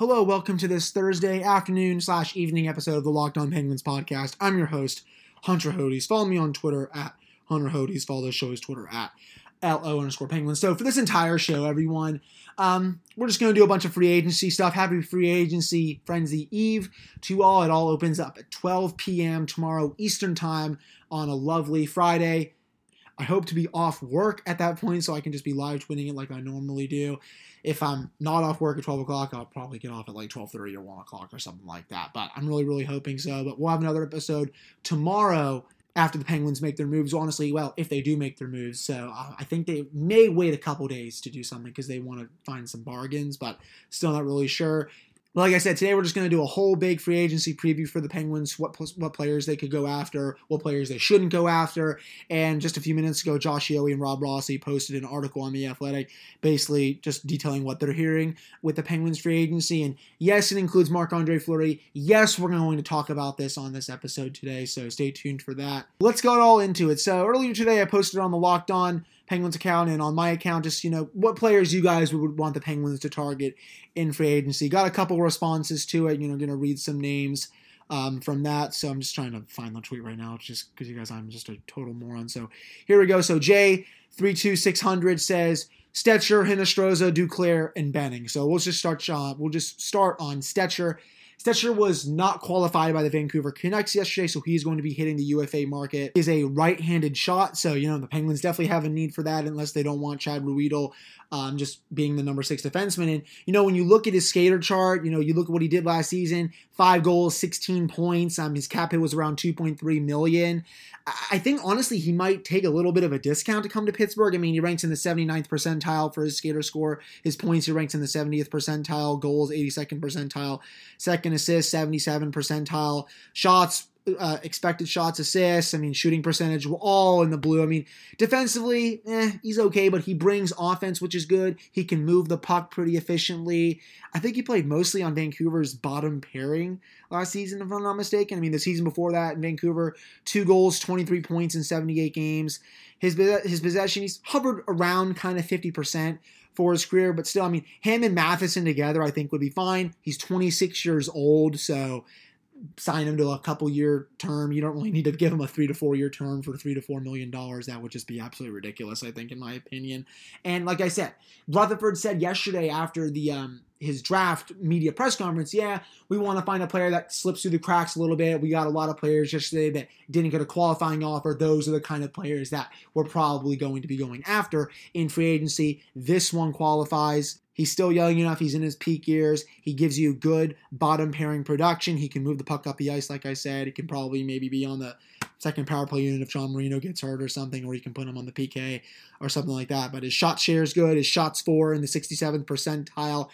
Hello, welcome to this Thursday afternoon slash evening episode of the Locked On Penguins podcast. I'm your host, Hunter Hodes. Follow me on Twitter at Hunter Hodes. Follow the show's Twitter at LO underscore Penguins. So for this entire show, everyone, um, we're just going to do a bunch of free agency stuff. Happy free agency frenzy eve to all. It all opens up at 12 p.m. tomorrow Eastern time on a lovely Friday. I hope to be off work at that point so I can just be live tweeting it like I normally do. If I'm not off work at 12 o'clock, I'll probably get off at like 12:30 or 1 o'clock or something like that. But I'm really, really hoping so. But we'll have another episode tomorrow after the Penguins make their moves. Honestly, well, if they do make their moves, so uh, I think they may wait a couple days to do something because they want to find some bargains, but still not really sure like I said, today we're just going to do a whole big free agency preview for the Penguins, what what players they could go after, what players they shouldn't go after. And just a few minutes ago, Josh Yohe and Rob Rossi posted an article on The Athletic basically just detailing what they're hearing with the Penguins free agency. And yes, it includes Marc Andre Fleury. Yes, we're going to talk about this on this episode today, so stay tuned for that. Let's go all into it. So earlier today, I posted on the Locked On Penguins account and on my account, just you know what players you guys would want the Penguins to target in free agency. Got a couple responses to it. You know, gonna read some names um, from that. So I'm just trying to find the tweet right now, just because you guys, I'm just a total moron. So here we go. So J three two six hundred says. Stecher, Hinostroza, Duclair, and Benning. So we'll just start. Uh, we'll just start on Stecher. Stecher was not qualified by the Vancouver Canucks yesterday, so he's going to be hitting the UFA market. Is a right-handed shot, so you know the Penguins definitely have a need for that, unless they don't want Chad Ruhwedel um, just being the number six defenseman. And you know when you look at his skater chart, you know you look at what he did last season: five goals, 16 points. Um, his cap hit was around 2.3 million. I think honestly he might take a little bit of a discount to come to Pittsburgh. I mean, he ranks in the 79th percentile for his skater score. His points he ranks in the 70th percentile, goals 82nd percentile, second assist 77 percentile, shots uh, expected shots, assists. I mean, shooting percentage, all in the blue. I mean, defensively, eh, he's okay, but he brings offense, which is good. He can move the puck pretty efficiently. I think he played mostly on Vancouver's bottom pairing last season, if I'm not mistaken. I mean, the season before that in Vancouver, two goals, 23 points in 78 games. His his possession, he's hovered around kind of 50% for his career, but still, I mean, him and Matheson together, I think would be fine. He's 26 years old, so sign him to a couple year term. You don't really need to give him a three to four year term for three to four million dollars. That would just be absolutely ridiculous, I think, in my opinion. And like I said, Rutherford said yesterday after the um, his draft media press conference, yeah, we want to find a player that slips through the cracks a little bit. We got a lot of players yesterday that didn't get a qualifying offer. Those are the kind of players that we're probably going to be going after in free agency. This one qualifies. He's still young enough. He's in his peak years. He gives you good bottom pairing production. He can move the puck up the ice, like I said. He can probably maybe be on the second power play unit if John Marino gets hurt or something, or you can put him on the PK or something like that. But his shot share is good. His shots for in the 67th percentile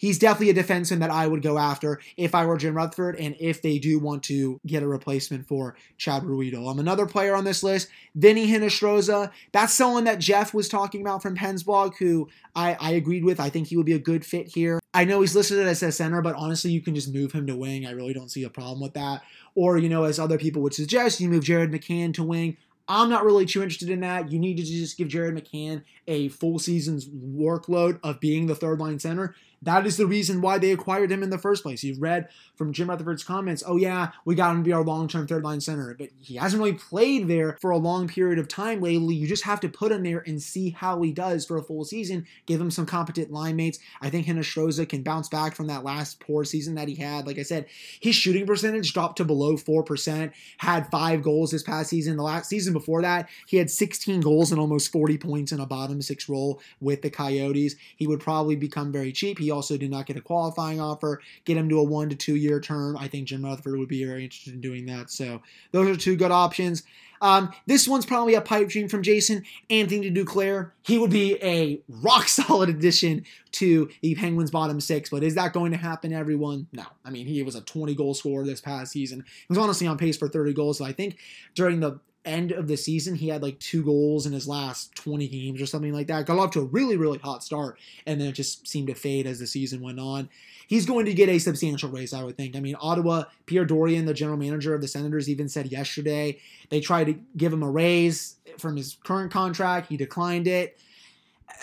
he's definitely a defenseman that I would go after if I were Jim Rutherford and if they do want to get a replacement for Chad Ruhwedel. I'm another player on this list, Vinny Hinostroza. That's someone that Jeff was talking about from Penn's blog, who I, I agreed with. I think he would be a good fit here. I know he's listed as a center, but honestly, you can just move him to wing. I really don't see a problem with that. Or, you know, as other people would suggest, you move Jared McCann to wing. I'm not really too interested in that. You need to just give Jared McCann a full season's workload of being the third line center. That is the reason why they acquired him in the first place. You've read from Jim Rutherford's comments, oh yeah, we got him to be our long-term third line center, but he hasn't really played there for a long period of time lately. You just have to put him there and see how he does for a full season. Give him some competent line mates. I think Hinostroza can bounce back from that last poor season that he had. Like I said, his shooting percentage dropped to below 4%, had five goals this past season. The last season before that, he had 16 goals and almost 40 points in a bottom six role with the Coyotes. He would probably become very cheap. He also did not get a qualifying offer. Get him to a one to two year term. I think Jim Rutherford would be very interested in doing that. So those are two good options. Um, this one's probably a pipe dream from Jason. Anthony Duclair. He would be a rock solid addition to the Penguins' bottom six, but is that going to happen, everyone? No. I mean, he was a 20 goal scorer this past season. He was honestly on pace for 30 goals. So I think during the end of the season, he had like two goals in his last 20 games or something like that. Got off to a really, really hot start, and then it just seemed to fade as the season went on. He's going to get a substantial raise, I would think. I mean, Ottawa, Pierre Dorion, the general manager of the Senators, even said yesterday they tried to give him a raise from his current contract. He declined it.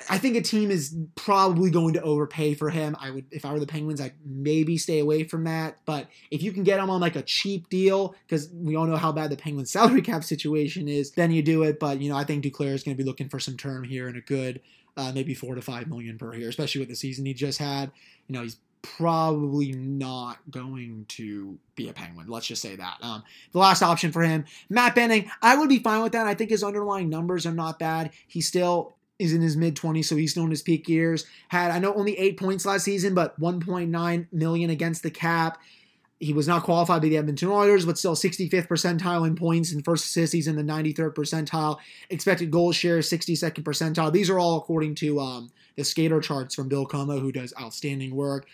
I think a team is probably going to overpay for him. I would, if I were the Penguins, I'd maybe stay away from that. But if you can get him on like a cheap deal, because we all know how bad the Penguins salary cap situation is, then you do it. But you know, I think Duclair is going to be looking for some term here and a good, uh, maybe four to five million per year, especially with the season he just had. You know, he's probably not going to be a Penguin. Let's just say that. Um, the last option for him, Matt Benning, I would be fine with that. I think his underlying numbers are not bad. He still is in his mid 20s, so he's known his peak years. Had I know only eight points last season, but 1.9 million against the cap. He was not qualified by the Edmonton Oilers, but still 65th percentile in points and first assists. He's in the 93rd percentile. Expected goal share, 62nd percentile. These are all according to um, the skater charts from Bill Comeau, who does outstanding work.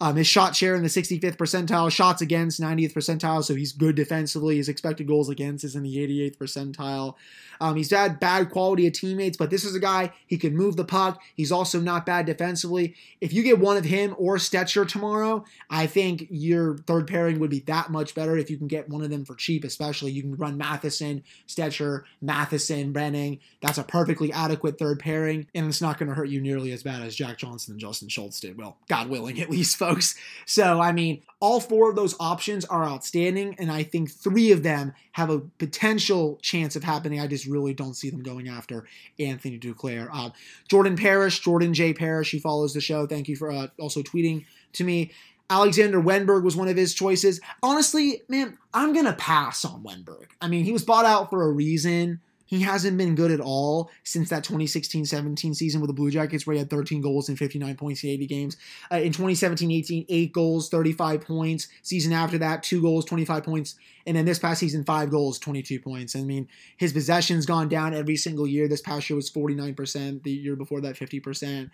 Um, his shot share in the 65th percentile, shots against 90th percentile, so he's good defensively. His expected goals against is in the 88th percentile. Um, he's had bad quality of teammates, but this is a guy he can move the puck. He's also not bad defensively. If you get one of him or Stecher tomorrow, I think your third pairing would be that much better if you can get one of them for cheap. Especially you can run Matheson, Stecher, Matheson, Benning. That's a perfectly adequate third pairing, and it's not going to hurt you nearly as bad as Jack Johnson and Justin Schultz did. Well, God willing, at least, folks. So I mean, all four of those options are outstanding, and I think three of them have a potential chance of happening. I just really don't see them going after Anthony Duclair. Uh, Jordan Parrish, Jordan J. Parrish, he follows the show. Thank you for uh, also tweeting to me. Alexander Wennberg was one of his choices. Honestly, man, I'm going to pass on Wennberg. I mean, he was bought out for a reason. He hasn't been good at all since that 2016 17 season with the Blue Jackets, where he had 13 goals and 59 points in 80 games. Uh, in 2017 18, 8 goals, 35 points. Season after that, 2 goals, 25 points. And then this past season, 5 goals, 22 points. I mean, his possession's gone down every single year. This past year was 49%, the year before that, 50%.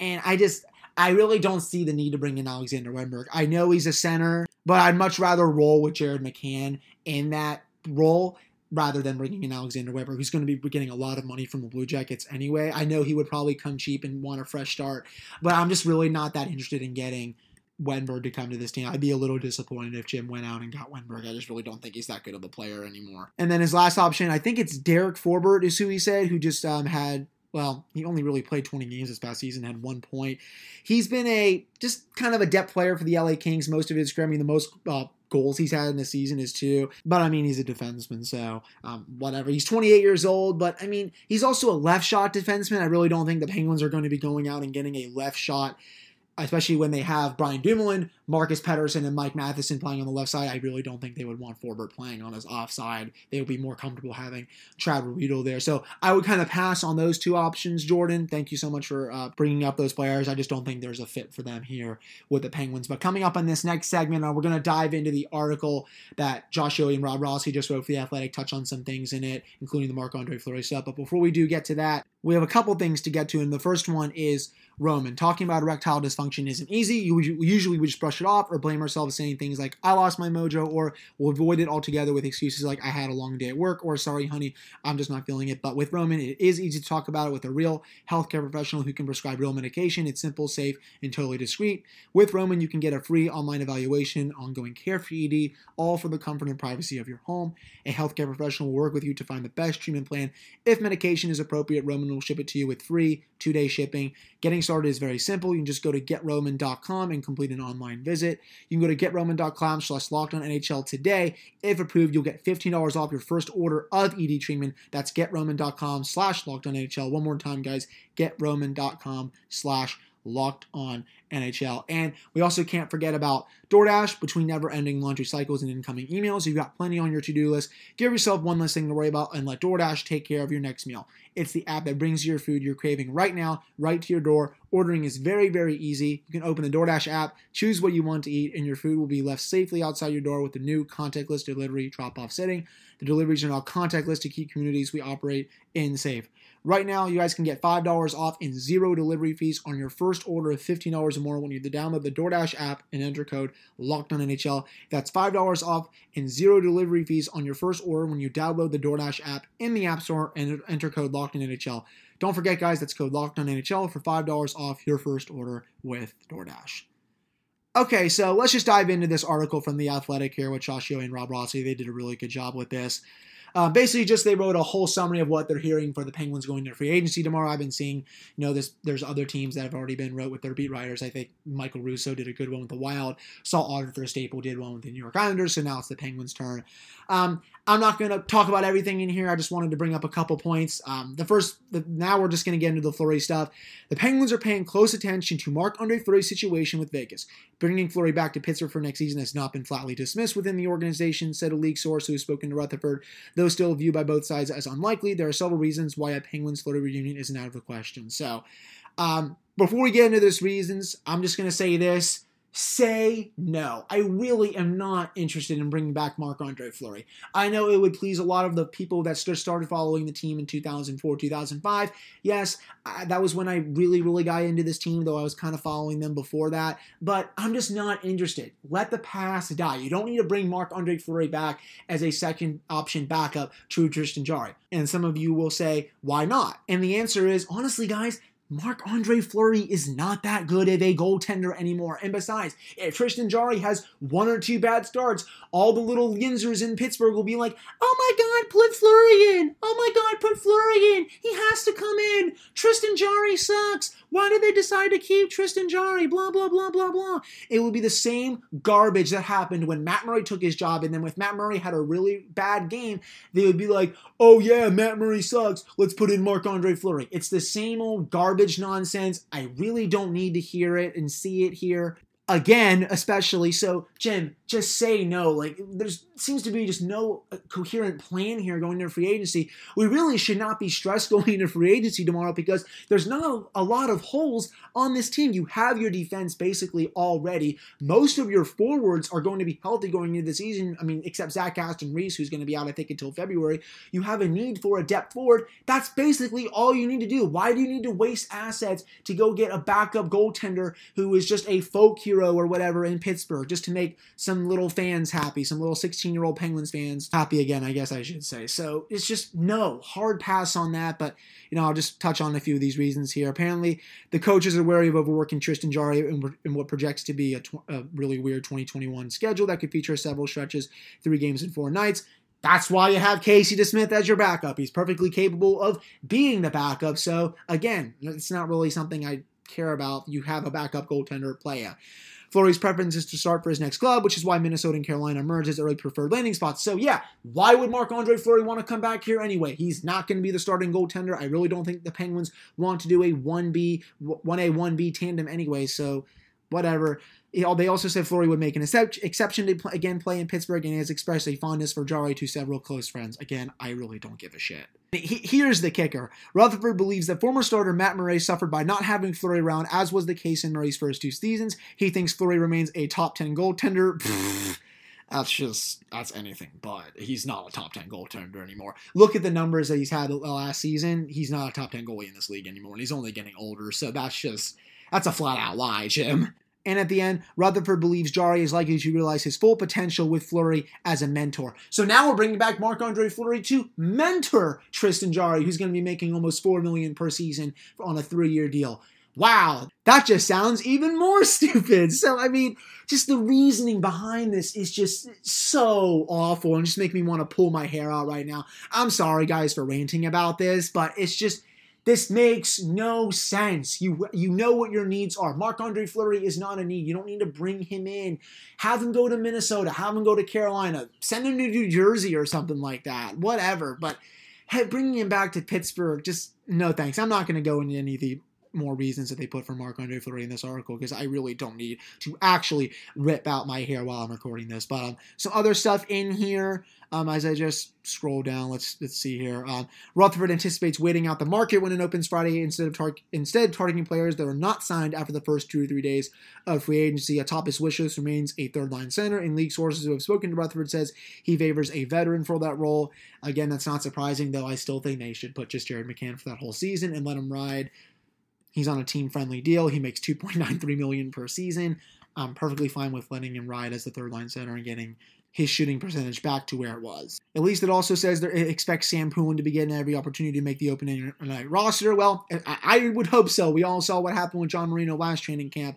And I just, I really don't see the need to bring in Alexander Wennberg. I know he's a center, but I'd much rather roll with Jared McCann in that role rather than bringing in Alexander Wennberg, who's going to be getting a lot of money from the Blue Jackets anyway. I know he would probably come cheap and want a fresh start, but I'm just really not that interested in getting Wennberg to come to this team. I'd be a little disappointed if Jim went out and got Wennberg. I just really don't think he's that good of a player anymore. And then his last option, I think it's Derek Forbort, is who he said, who just um, had well, he only really played 20 games this past season, had one point. He's been a just kind of a depth player for the LA Kings most of his career. I mean, the most uh, goals he's had in the season is two. But I mean, he's a defenseman, so um, whatever. He's 28 years old, but I mean, he's also a left shot defenseman. I really don't think the Penguins are going to be going out and getting a left shot especially when they have Brian Dumoulin, Marcus Pettersson, and Mike Matheson playing on the left side. I really don't think they would want Forbort playing on his offside. They would be more comfortable having Chad Ruhwedel there. So I would kind of pass on those two options, Jordan. Thank you so much for uh, bringing up those players. I just don't think there's a fit for them here with the Penguins. But coming up in this next segment, uh, we're going to dive into the article that Josh Yohe and Rob Rossi just wrote for The Athletic, touch on some things in it, including the Marc-Andre Fleury stuff. But before we do get to that, we have a couple things to get to. And the first one is Roman. Talking about erectile dysfunction isn't easy. You usually we just brush it off or blame ourselves saying things like "I lost my mojo" or we'll avoid it altogether with excuses like "I had a long day at work" or "Sorry, honey, I'm just not feeling it." But with Roman, it is easy to talk about it with a real healthcare professional who can prescribe real medication. It's simple, safe, and totally discreet. With Roman, you can get a free online evaluation, ongoing care for ED, all for the comfort and privacy of your home. A healthcare professional will work with you to find the best treatment plan. If medication is appropriate, Roman will ship it to you with free two-day shipping. Getting started is very simple. You can just go to getroman.com and complete an online visit. You can go to getroman.com slash locked on NHL today. If approved, you'll get $15 off your first order of ED treatment. That's getroman.com slash locked on NHL. One more time, guys, getroman.com slash locked on NHL. And we also can't forget about DoorDash between never ending laundry cycles and incoming emails. You've got plenty on your to do list. Give yourself one less thing to worry about and let DoorDash take care of your next meal. It's the app that brings you your food you're craving right now, right to your door. Ordering is very, very easy. You can open the DoorDash app, choose what you want to eat, and your food will be left safely outside your door with the new contactless delivery drop off setting. The deliveries are now contactless to keep communities we operate in safe. Right now, you guys can get $5 off and zero delivery fees on your first order of $15 or more when you download the DoorDash app and enter code NHL. That's $5 off and zero delivery fees on your first order when you download the DoorDash app in the App Store and enter code NHL. Don't forget, guys, that's code NHL for $5 off your first order with DoorDash. Okay, so let's just dive into this article from The Athletic here with Josh Yohe and Rob Rossi. They did a really good job with this. Uh, basically, just they wrote a whole summary of what they're hearing for the Penguins going to free agency tomorrow. I've been seeing, you know, this. There's other teams that have already been wrote with their beat writers. I think Michael Russo did a good one with the Wild. Saw Arthur Staple did one with the New York Islanders. So now it's the Penguins' turn. Um, I'm not going to talk about everything in here. I just wanted to bring up a couple points. Um, the first, the, now we're just going to get into the Fleury stuff. The Penguins are paying close attention to Marc Andre Fleury's situation with Vegas. Bringing Fleury back to Pittsburgh for next season has not been flatly dismissed within the organization, said a league source who has spoken to Rutherford. Though still viewed by both sides as unlikely, there are several reasons why a Penguins Fleury reunion isn't out of the question. So, um, before we get into those reasons, I'm just going to say this say no. I really am not interested in bringing back Marc Andre Fleury. I know it would please a lot of the people that just started following the team in 2004, 2005. Yes, I, that was when I really, really got into this team, though I was kind of following them before that. But I'm just not interested. Let the past die. You don't need to bring Marc Andre Fleury back as a second option backup to Tristan Jarry. And some of you will say, why not? And the answer is, honestly, guys, Marc Andre Fleury is not that good of a goaltender anymore. And besides, if Tristan Jarry has one or two bad starts, all the little Yinzers in Pittsburgh will be like, oh my God, put Fleury in. Oh my God, put Fleury in. He has to come in. Tristan Jarry sucks. Why did they decide to keep Tristan Jarry? Blah, blah, blah, blah, blah. It would be the same garbage that happened when Matt Murray took his job. And then if Matt Murray had a really bad game, they would be like, oh yeah, Matt Murray sucks. Let's put in Marc Andre Fleury. It's the same old garbage garbage nonsense. I really don't need to hear it and see it here again, especially. So, Jim, just say no. Like, there seems to be just no uh, coherent plan here going into free agency. We really should not be stressed going into free agency tomorrow because there's not a lot of holes on this team. You have your defense basically already. Most of your forwards are going to be healthy going into the season. I mean, except Zach Aston Reese, who's going to be out, I think, until February. You have a need for a depth forward. That's basically all you need to do. Why do you need to waste assets to go get a backup goaltender who is just a folk hero or whatever in Pittsburgh just to make some little fans happy, some little 16 16 year old Penguins fans happy again, I guess I should say. So it's just no hard pass on that. But, you know, I'll just touch on a few of these reasons here. Apparently, the coaches are wary of overworking Tristan Jarry in, in what projects to be a, tw- a really weird 2021 schedule that could feature several stretches, three games and four nights. That's why you have Casey DeSmith as your backup. He's perfectly capable of being the backup. So, again, it's not really something I care about. You have a backup goaltender player. Fleury's preference is to start for his next club, which is why Minnesota and Carolina emerge as early preferred landing spots. So yeah, why would Marc Andre Fleury want to come back here anyway? He's not going to be the starting goaltender. I really don't think the Penguins want to do a 1B, 1A, 1B tandem anyway. So whatever. Oh, they also said Fleury would make an exception to again play in Pittsburgh and has expressed a fondness for Jarry to several close friends. Again, I really don't give a shit. Here's the kicker. Rutherford believes that former starter Matt Murray suffered by not having Fleury around, as was the case in Murray's first two seasons. He thinks Fleury remains a top 10 goaltender. that's just that's anything but he's not a top 10 goaltender anymore look at the numbers that he's had last season he's not a top 10 goalie in this league anymore and he's only getting older so that's just that's a flat out lie jim and at the end, Rutherford believes Jarry is likely to realize his full potential with Fleury as a mentor. So now we're bringing back Marc Andre Fleury to mentor Tristan Jarry, who's going to be making almost four million per season on a three-year deal. Wow, that just sounds even more stupid. So I mean, just the reasoning behind this is just so awful and just make me want to pull my hair out right now. I'm sorry guys for ranting about this, but it's just this makes no sense. You you know what your needs are. Marc Andre Fleury is not a need. You don't need to bring him in. Have him go to Minnesota. Have him go to Carolina. Send him to New Jersey or something like that. Whatever. But hey, bringing him back to Pittsburgh, just no thanks. I'm not going to go into any of the more reasons that they put for Marc Andre Fleury in this article because I really don't need to actually rip out my hair while I'm recording this. But um, some other stuff in here. Um, as I just scroll down, let's let's see here. Um, Rutherford anticipates waiting out the market when it opens Friday instead of tar- instead targeting players that are not signed after the first two or three days of free agency. Atop his wish list remains a third line center, and league sources who have spoken to Rutherford says he favors a veteran for that role. Again, that's not surprising, though. I still think they should put just Jared McCann for that whole season and let him ride He's on a team friendly deal. He makes 2.93 million per season. I'm perfectly fine with letting him ride as the third line center and getting his shooting percentage back to where it was. At least it also says that it expects Sam Poulin to be getting every opportunity to make the opening night roster. Well, I, I would hope so. We all saw what happened with John Marino last training camp.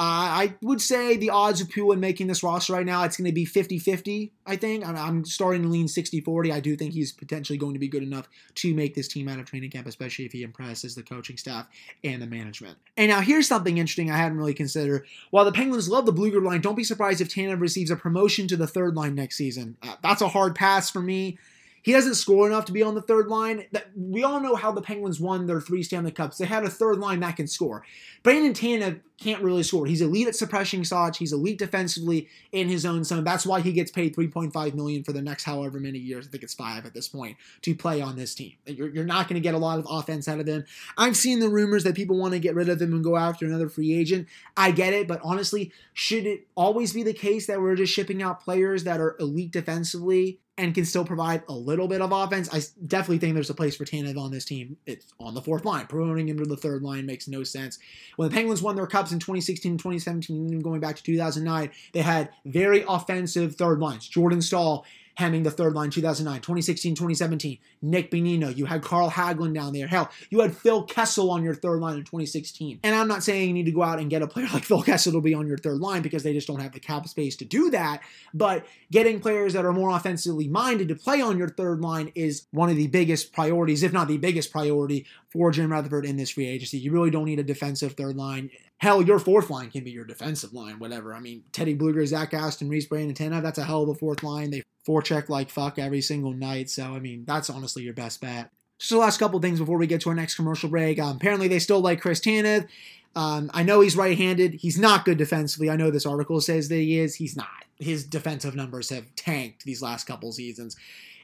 I would say the odds of Poole making this roster right now, it's going to be 50 50, I think. I'm, starting to lean 60 40. I do think he's potentially going to be good enough to make this team out of training camp, especially if he impresses the coaching staff and the management. And now here's something interesting I hadn't really considered. While the Penguins love the Blueger line, don't be surprised if Tanev receives a promotion to the third line next season. Uh, that's a hard pass for me. He doesn't score enough to be on the third line. We all know how the Penguins won their three Stanley Cups. They had a third line that can score. Brandon Tanev can't really score. He's elite at suppressing shots. He's elite defensively in his own zone. That's why he gets paid 3.5 million for the next however many years. I think it's five at this point to play on this team. You're, you're not going to get a lot of offense out of him. I've seen the rumors that people want to get rid of him and go after another free agent. I get it, but honestly, should it always be the case that we're just shipping out players that are elite defensively and can still provide a little bit of offense. I definitely think there's a place for Tanev on this team. It's on the fourth line. Promoting him to the third line makes no sense. When the Penguins won their cups in 2016 and 2017, going back to 2009, they had very offensive third lines. Jordan Staal hemming the third line 2009, 2016, 2017. Nick Bonino. You had Carl Hagelin down there. Hell, you had Phil Kessel on your third line in 2016. And I'm not saying you need to go out and get a player like Phil Kessel to be on your third line because they just don't have the cap space to do that. But getting players that are more offensively minded to play on your third line is one of the biggest priorities, if not the biggest priority, for Jim Rutherford in this free agency. You really don't need a defensive third line. Hell, your fourth line can be your defensive line, whatever. I mean, Teddy Blueger, Zach Aston, Reese Brandon Tanev, that's a hell of a fourth line. They forecheck like fuck every single night. So, I mean, that's honestly your best bet. Just the last couple things before we get to our next commercial break. Um, apparently, they still like Chris Tanev. Um, I know he's right handed. He's not good defensively. I know this article says that he is. He's not. His defensive numbers have tanked these last couple seasons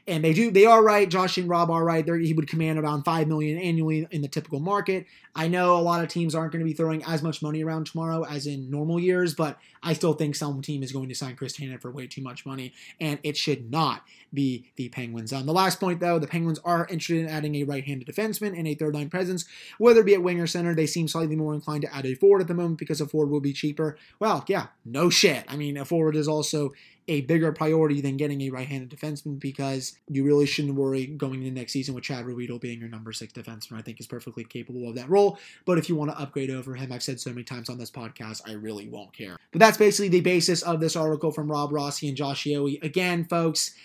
and they do they are right. Josh and Rob are right. They're, he would command around five million annually in the typical market. I know a lot of teams aren't going to be throwing as much money around tomorrow as in normal years, but I still think some team is going to sign Chris Tanev for way too much money, and it should not be the Penguins. On um, the last point, though, the Penguins are interested in adding a right-handed defenseman and a third-line presence, whether it be at wing or center. They seem slightly more inclined to add a forward at the moment because a forward will be cheaper. Well, yeah, no shit. I mean, a forward is also a bigger priority than getting a right-handed defenseman because you really shouldn't worry going into next season with Chad Ruhwedel being your number six defenseman. I think is perfectly capable of that role. But if you want to upgrade over him, I've said so many times on this podcast, I really won't care. But that's basically the basis of this article from Rob Rossi and Josh Yohe. Again, folks,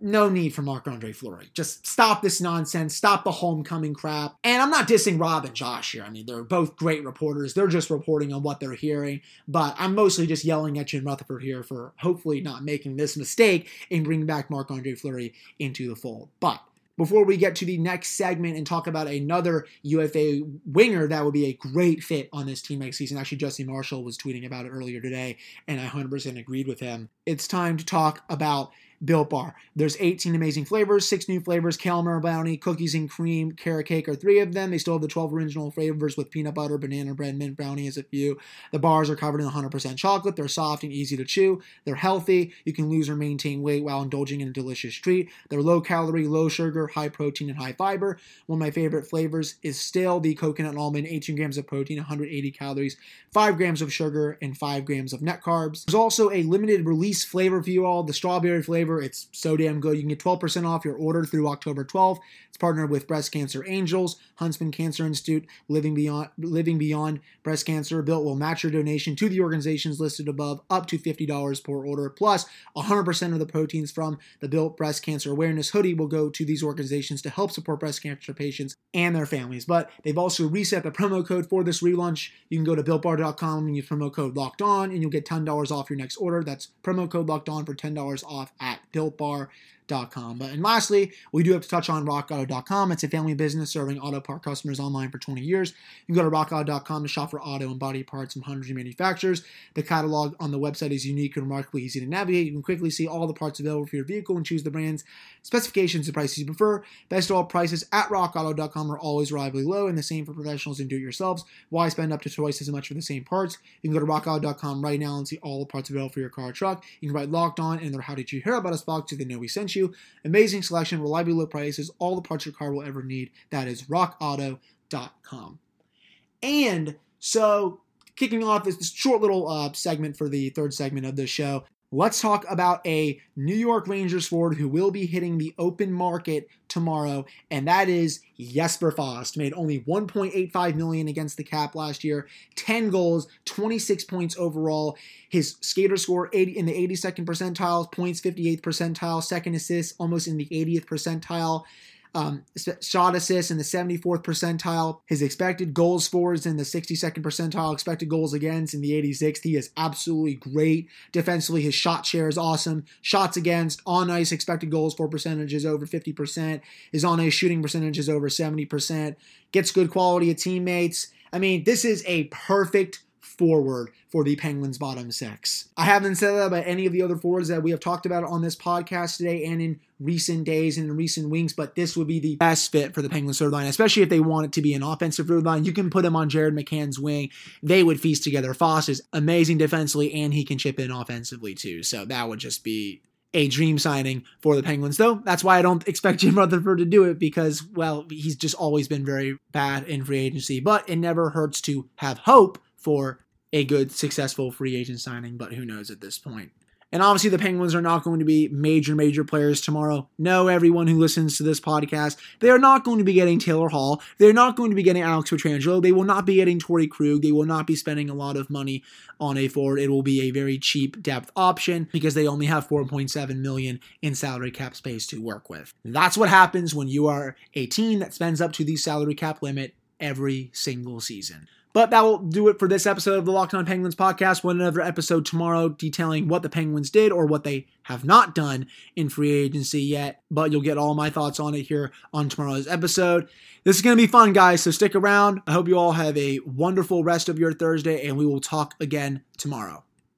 no need for Marc Andre Fleury. Just stop this nonsense. Stop the homecoming crap. And I'm not dissing Rob and Josh here. I mean, they're both great reporters. They're just reporting on what they're hearing. But I'm mostly just yelling at Jim Rutherford here for hopefully not making this mistake in bringing back Marc Andre Fleury into the fold. But before we get to the next segment and talk about another UFA winger that would be a great fit on this team next season. Actually, Jesse Marshall was tweeting about it earlier today, and I 100% agreed with him. It's time to talk about Built Bar. There's 18 amazing flavors, six new flavors: caramel brownie, cookies and cream, carrot cake are three of them. They still have the 12 original flavors with peanut butter, banana bread, mint brownie as a few. The bars are covered in 100% chocolate. They're soft and easy to chew. They're healthy. You can lose or maintain weight while indulging in a delicious treat. They're low calorie, low sugar, high protein, and high fiber. One of my favorite flavors is still the coconut almond, 18 grams of protein, 180 calories, 5 grams of sugar, and 5 grams of net carbs. There's also a limited release flavor for you all, the strawberry flavor flavor. It's so damn good. You can get 12% off your order through October 12th. It's partnered with Breast Cancer Angels, Huntsman Cancer Institute, Living Beyond Living Beyond Breast Cancer. Built will match your donation to the organizations listed above up to $50 per order. Plus, 100% of the proteins from the Built Breast Cancer Awareness hoodie will go to these organizations to help support breast cancer patients and their families. But they've also reset the promo code for this relaunch. You can go to builtbar.com and use promo code locked on, and you'll get $10 off your next order. That's promo code locked on for $10 off at builtbar.com But and lastly, we do have to touch on rockauto.com. It's a family business serving auto part customers online for 20 years. You can go to rockauto.com to shop for auto and body parts from hundreds of manufacturers. The catalog on the website is unique and remarkably easy to navigate. You can quickly see all the parts available for your vehicle and choose the brands, specifications, and prices you prefer. Best of all, prices at rockauto.com are always reliably low and the same for professionals and do-it-yourselves. Why spend up to twice as much for the same parts? You can go to rockauto.com right now and see all the parts available for your car or truck. You can write locked on in their how did you hear about us box so they know we sent you. Amazing selection, reliably low prices, all the parts your car will ever need. That is rockauto.com. And so, kicking off this, this short little uh, segment for the third segment of the show, Let's talk about a New York Rangers forward who will be hitting the open market tomorrow, and that is Jesper Fast. Made only 1.85 million against the cap last year, 10 goals, 26 points overall. His skater score 80 in the 82nd percentile, points 58th percentile, second assist almost in the 80th percentile um, shot assists in the 74th percentile. His expected goals for is in the 62nd percentile. Expected goals against in the 86th. He is absolutely great defensively. His shot share is awesome. Shots against on ice expected goals for percentage is over 50%. His on ice shooting percentage is over 70%. Gets good quality of teammates. I mean, this is a perfect forward for the Penguins' bottom six. I haven't said that about any of the other forwards that we have talked about on this podcast today and in recent days and in recent weeks, but this would be the best fit for the Penguins third line, especially if they want it to be an offensive third line. You can put him on Jared McCann's wing. They would feast together. Fast is amazing defensively and he can chip in offensively too. So that would just be a dream signing for the Penguins, though. That's why I don't expect Jim Rutherford to do it because, well, he's just always been very bad in free agency. But it never hurts to have hope for a good, successful free agent signing, but who knows at this point. And obviously, the Penguins are not going to be major, major players tomorrow. No, everyone who listens to this podcast, they are not going to be getting Taylor Hall. They're not going to be getting Alex Pietrangelo. They will not be getting Torey Krug. They will not be spending a lot of money on a forward. It will be a very cheap depth option because they only have 4.7 million in salary cap space to work with. That's what happens when you are a team that spends up to the salary cap limit every single season. But that will do it for this episode of the Locked On Penguins podcast. One another episode tomorrow detailing what the Penguins did or what they have not done in free agency yet. But you'll get all my thoughts on it here on tomorrow's episode. This is going to be fun, guys, so stick around. I hope you all have a wonderful rest of your Thursday, and we will talk again tomorrow.